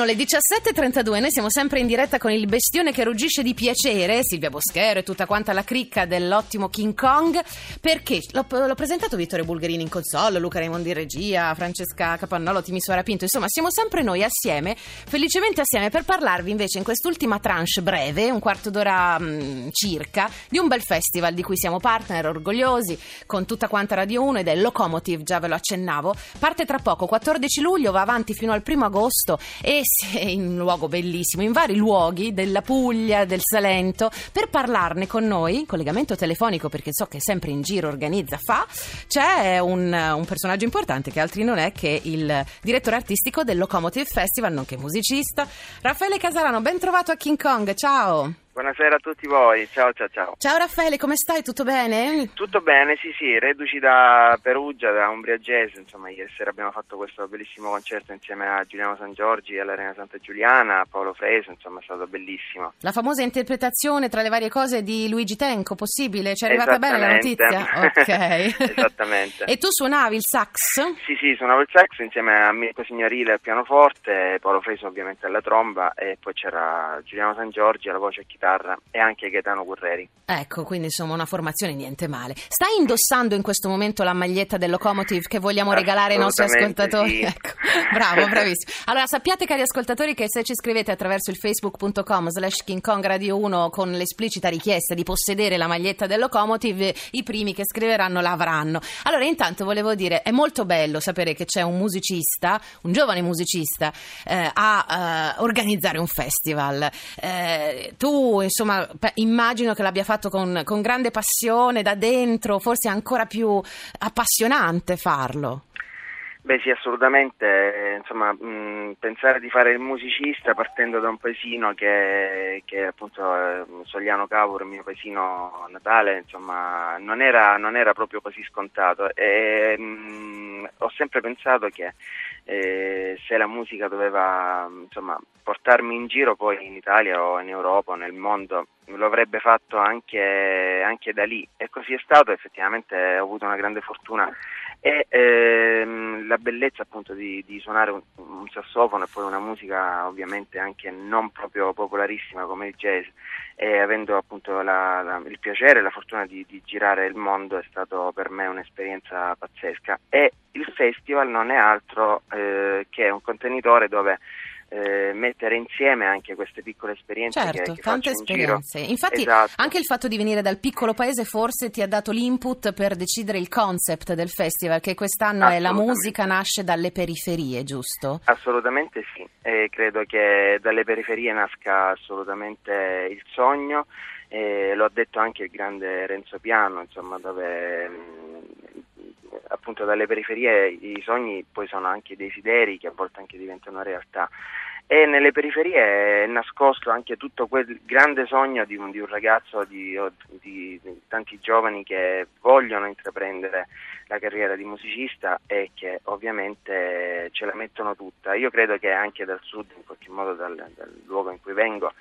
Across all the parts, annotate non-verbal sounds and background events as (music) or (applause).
Sono le 17.32, noi siamo sempre in diretta con il bestione che ruggisce di piacere, Silvia Boschero e tutta quanta la cricca dell'ottimo King Kong, perché? L'ho, l'ho presentato Vittorio Bulgarini in console, Luca Raimondi in regia, Francesca Capannolo, Timisoara Pinto, insomma siamo sempre noi assieme, felicemente assieme, per parlarvi invece in quest'ultima tranche breve, un quarto d'ora mh, circa, di un bel festival di cui siamo partner orgogliosi, con tutta quanta Radio 1 ed è Locomotive, già ve lo accennavo, parte tra poco, 14 luglio, va avanti fino al primo agosto e (laughs) in un luogo bellissimo, in vari luoghi della Puglia, del Salento, per parlarne con noi, collegamento telefonico perché so che sempre in giro organizza, fa, c'è un, un personaggio importante che altri non è che il direttore artistico del Locomotive Festival, nonché musicista, Raffaele Casarano, ben trovato a King Kong, ciao! Buonasera a tutti voi, ciao ciao ciao. Ciao Raffaele, come stai? Tutto bene? Tutto bene, sì sì, reduci da Perugia, da Umbria Jazz, insomma ieri sera abbiamo fatto questo bellissimo concerto insieme a Giuliano San Giorgi all'Arena Santa Giuliana, a Paolo Freso, insomma è stato bellissimo. La famosa interpretazione tra le varie cose di Luigi Tenco, possibile? Ci è arrivata bene la notizia? (laughs) Ok. Esattamente. e tu suonavi il sax? Sì sì, suonavo il sax insieme a Mirko Signorile al pianoforte, Paolo Freso ovviamente alla tromba e poi c'era Giuliano San Giorgi alla voce e chitarra chitarra e anche Gaetano Curreri. Ecco, quindi insomma una formazione niente male. Stai indossando in questo momento la maglietta del Locomotive che vogliamo regalare ai nostri ascoltatori? Sì. Ecco, bravo, bravissimo. Allora sappiate cari ascoltatori che se ci scrivete attraverso il facebook.com slash King Kong Radio 1 con l'esplicita richiesta di possedere la maglietta del Locomotive, i primi che scriveranno la avranno. Allora intanto volevo dire, è molto bello sapere che c'è un musicista, un giovane musicista, eh, a uh, organizzare un festival. Eh, tu insomma, immagino che l'abbia fatto con, con grande passione da dentro, forse ancora più appassionante farlo. Beh sì, assolutamente, insomma, mh, pensare di fare il musicista partendo da un paesino che, che appunto eh, Sogliano Cavour, il mio paesino natale, insomma, non era, non era proprio così scontato e mh, ho sempre pensato che eh, se la musica doveva insomma, portarmi in giro poi in Italia o in Europa o nel mondo lo avrebbe fatto anche, anche da lì. E così è stato, effettivamente ho avuto una grande fortuna e ehm, la bellezza appunto di, di suonare un, un, sassofono e poi una musica ovviamente anche non proprio popolarissima come il jazz e avendo appunto la, la, il piacere e la fortuna di, di, girare il mondo è stato per me un'esperienza pazzesca. E il festival non è altro eh, che un contenitore dove eh, mettere insieme anche queste piccole esperienze. Certo, che, che tante esperienze. In Infatti esatto. anche il fatto di venire dal piccolo paese forse ti ha dato l'input per decidere il concept del festival, che quest'anno è la musica nasce dalle periferie, giusto? Assolutamente sì, e credo che dalle periferie nasca assolutamente il sogno. Eh, lo ha detto anche il grande Renzo Piano, insomma, dove appunto dalle periferie i sogni poi sono anche desideri che a volte anche diventano realtà e nelle periferie è nascosto anche tutto quel grande sogno di un, di un ragazzo, di, di, di, tanti giovani che vogliono intraprendere la carriera di musicista e che ovviamente ce la mettono tutta. Io credo che anche dal sud, in qualche modo dal, dal luogo in cui vengo,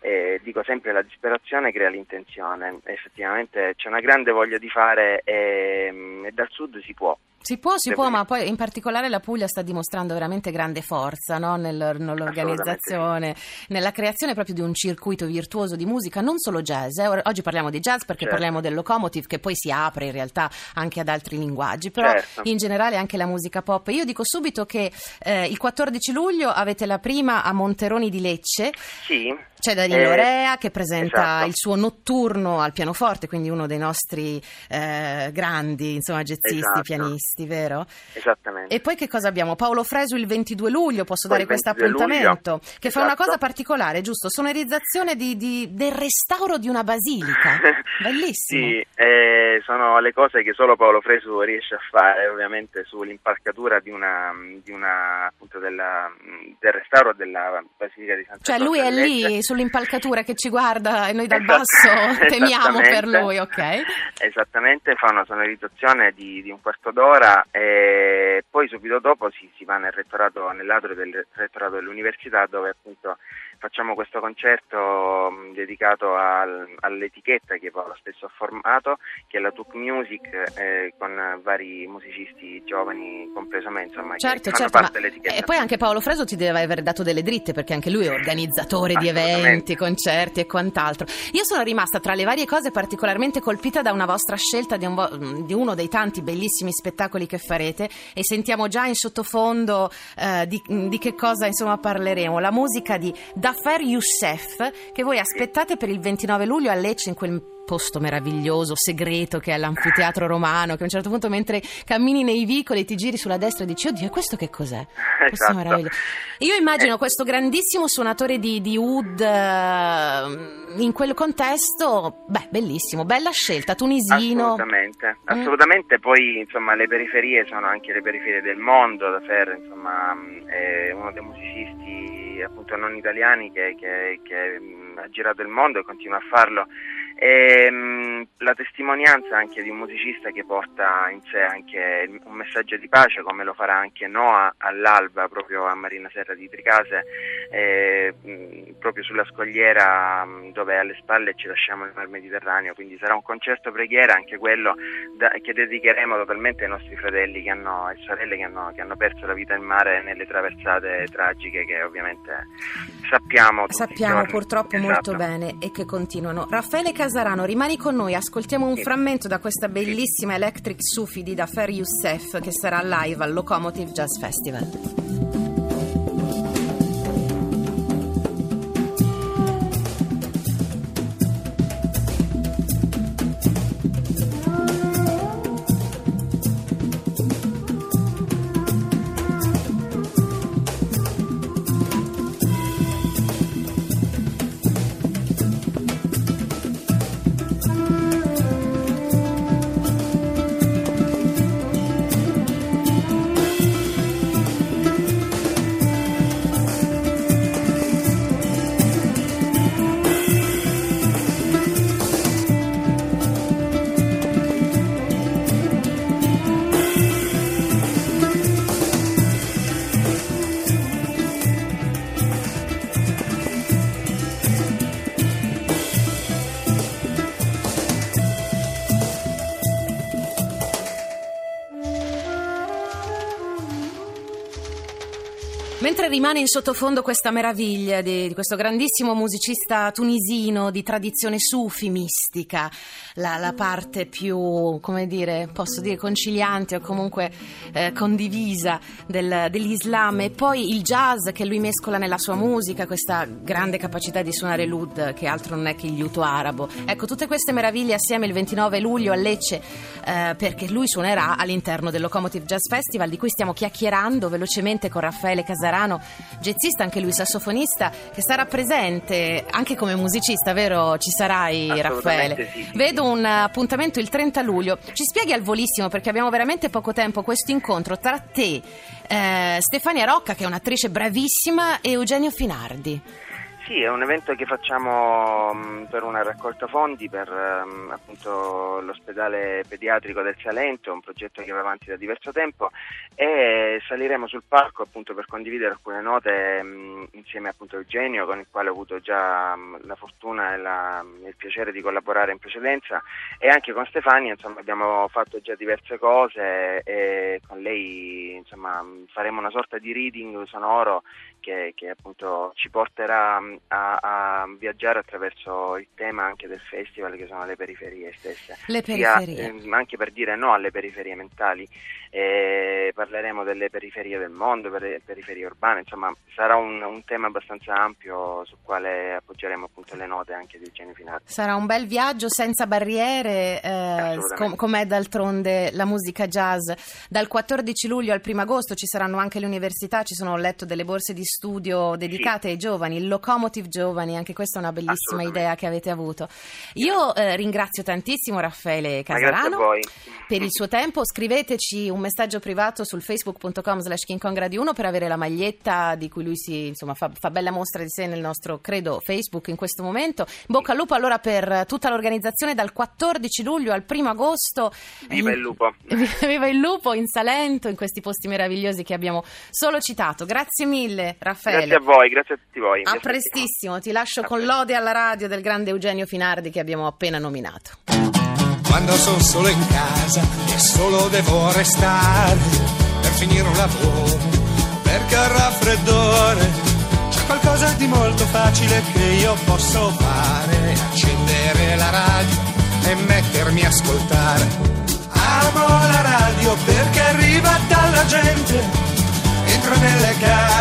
eh, dico sempre la disperazione crea l'intenzione, effettivamente c'è una grande voglia di fare e, e dal sud si può. Si può, si può, ma poi in particolare la Puglia sta dimostrando veramente grande forza no? Nel, nell'organizzazione, nella creazione proprio di un circuito virtuoso di musica, non solo jazz. Eh? Oggi parliamo di jazz perché certo. parliamo del locomotive che poi si apre in realtà anche ad altri linguaggi, però certo. in generale anche la musica pop. Io dico subito che eh, il 14 luglio avete la prima a Monteroni di Lecce. Sì. C'è Danilo Eh, Rea che presenta esatto. il suo notturno al pianoforte, quindi uno dei nostri eh, grandi insomma, jazzisti, Esatto. pianisti, vero? Esattamente. E poi che cosa abbiamo? Paolo Fresu il 22 luglio, posso Poi dare questo 22 appuntamento, luglio, che fa una esatto. cosa particolare, giusto? Sonorizzazione di, di- del restauro di una basilica. (laughs) Bellissimo. Sì, eh, sono le cose che solo Paolo Fresu riesce a fare, ovviamente sull'impalcatura di una, di una appunto della, del restauro della Basilica di Santa Cioè lui è lì sull'impalcatura che ci guarda e noi dal Esatto, basso (laughs) temiamo per lui, ok? Esattamente, fa una sonorizzazione di, di un quarto d'ora e poi subito dopo si, si va nel rettorato, nell'atrio del rettorato dell'università dove appunto facciamo questo concerto mh, dedicato al, all'etichetta che Paolo stesso ha formato, che è la Tuk Music, eh, con vari musicisti giovani, compreso me, insomma, certo, che certo, fanno parte dell'etichetta. E poi anche Paolo Freso ti deve aver dato delle dritte perché anche lui è organizzatore di eventi, concerti e quant'altro. Io sono rimasta tra le varie cose particolarmente colpita da una vostra scelta di, un vo- di uno dei tanti bellissimi spettacoli che farete e sentiamo già in sottofondo eh, di, di che cosa insomma parleremo. La musica di Dafer Youssef che voi aspettate per il 29 luglio a Lecce in quel posto meraviglioso, segreto che è l'anfiteatro romano, che a un certo punto mentre cammini nei vicoli ti giri sulla destra e dici oddio questo che cos'è? Questo Esatto. Io immagino questo grandissimo suonatore di, di oud eh, in quel contesto, beh, bellissimo, bella scelta, tunisino. Assolutamente, Mm. assolutamente. Poi insomma le periferie sono anche le periferie del mondo. Da Fer, insomma, è uno dei musicisti appunto non italiani che, che- che, ha girato il mondo e continua a farlo. E, mh, la testimonianza anche di un musicista che porta in sé anche un messaggio di pace, come lo farà anche Noah all'alba, proprio a Marina Serra di Tricase, eh, proprio sulla scogliera dove alle spalle ci lasciamo il mar Mediterraneo. Quindi sarà un concerto preghiera, anche quello da- che dedicheremo totalmente ai nostri fratelli che hanno, e sorelle che hanno, che hanno perso la vita in mare nelle traversate tragiche che ovviamente sappiamo. Sappiamo purtroppo Esatto. molto bene e che continuano. Raffaele Casarano, rimani con noi, ascoltiamo un frammento da questa bellissima Electric Sufi di Dafer Youssef che sarà live al Locomotive Jazz Festival. Mentre rimane in sottofondo questa meraviglia di, di questo grandissimo musicista tunisino di tradizione sufi mistica, la, la parte più, come dire, posso dire conciliante o comunque eh, condivisa del- dell'Islam e poi il jazz che lui mescola nella sua musica, questa grande capacità di suonare l'oud che altro non è che il liuto arabo. Ecco, tutte queste meraviglie assieme il 29 luglio a Lecce eh, perché lui suonerà all'interno del Locomotive Jazz Festival di cui stiamo chiacchierando velocemente con Raffaele Casarano, jazzista, anche lui sassofonista, che sarà presente anche come musicista, vero? Ci sarai Raffaele. sì, Vedo un appuntamento il 30 luglio. Ci spieghi al volissimo perché abbiamo veramente poco tempo questo incontro tra te, eh, Stefania Rocca che è un'attrice bravissima e Eugenio Finardi. Sì, è un evento che facciamo mh, per una raccolta fondi per ehm, appunto l'ospedale pediatrico del Salento, un progetto che va avanti da diverso tempo e saliremo sul palco appunto per condividere alcune note mh, insieme appunto a Eugenio con il quale ho avuto già la fortuna e la- il piacere di collaborare in precedenza e anche con Stefania insomma abbiamo fatto già diverse cose e con lei insomma faremo una sorta di reading sonoro che, che appunto ci porterà a, a viaggiare attraverso il tema anche del festival che sono le periferie stesse. Le Sia, periferie. ehm, anche per dire no alle periferie mentali, eh, parleremo delle periferie del mondo, per- periferie urbane, insomma sarà un, un tema abbastanza ampio sul quale appoggeremo appunto le note anche di Eugenio Finardi. Sarà un bel viaggio senza barriere, eh, com- com'è d'altronde la musica jazz. Dal 14 luglio al 1 agosto ci saranno anche le università, ci sono letto delle borse di studio dedicate ai giovani, il Locomotive Giovani, anche questa è una bellissima idea che avete avuto. Io eh, ringrazio tantissimo Raffaele Casarano per il suo tempo. Scriveteci un messaggio privato sul facebook.com slash King Kong Radio 1 per avere la maglietta di cui lui si insomma, fa, fa bella mostra di sé nel nostro credo Facebook in questo momento. Bocca al lupo allora per tutta l'organizzazione dal 14 luglio al 1 agosto. Viva In- il lupo! (laughs) Viva il lupo in Salento, in questi posti meravigliosi che abbiamo solo citato. Grazie mille Raffaele. Grazie a voi, grazie a tutti voi. A prestissimo. Prestatissimo. Ti lascio con l'ode alla radio del grande Eugenio Finardi che abbiamo appena nominato. Quando sono solo in casa e solo devo restare per finire un lavoro, perché al raffreddore c'è qualcosa di molto facile che io posso fare, accendere la radio e mettermi a ascoltare.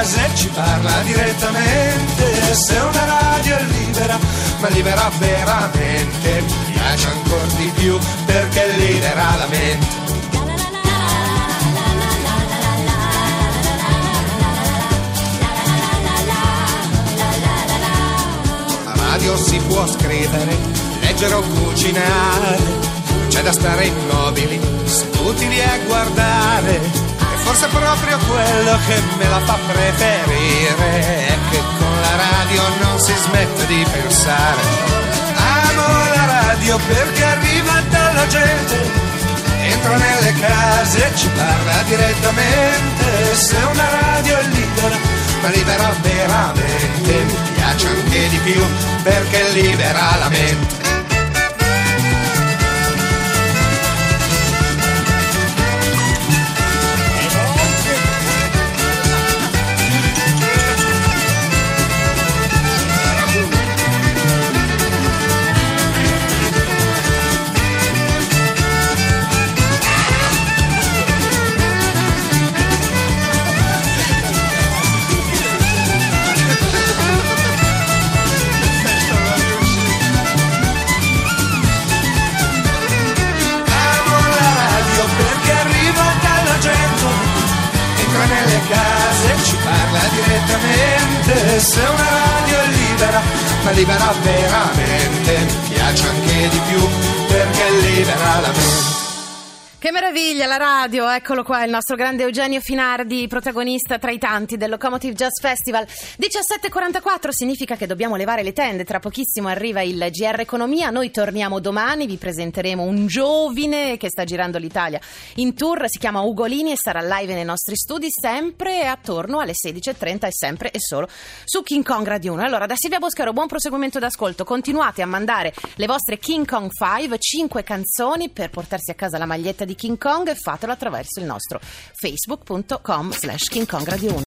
Case, ci parla direttamente. Se una radio è libera, ma libera veramente, mi piace ancora di più perché libera la mente. La radio si può scrivere, leggere o cucinare, c'è da stare immobili, seduti lì a guardare Forse è proprio quello che me la fa preferire è che con la radio non si smette di pensare. Amo la radio perché arriva dalla gente, entra nelle case, ci parla direttamente. Se una radio è libera, ma libera veramente, mi piace anche di più perché libera la mente. Direttamente se una radio è libera, ma libera veramente, mi piace anche di più perché libera la mente. Che meraviglia la radio, eccolo qua il nostro grande Eugenio Finardi, protagonista tra i tanti del Locomotive Jazz Festival. 17.44 significa che dobbiamo levare le tende, tra pochissimo arriva il GR Economia, noi torniamo domani, vi presenteremo un giovine che sta girando l'Italia in tour, si chiama Ugolini e sarà live nei nostri studi sempre attorno alle 16.30 e sempre e solo su King Kong Radio 1. Allora da Silvia Boschero buon proseguimento d'ascolto, continuate a mandare le vostre King Kong 5, 5 canzoni per portarsi a casa la maglietta di King Kong fatelo attraverso il nostro facebook.com slash King Kong Radio 1.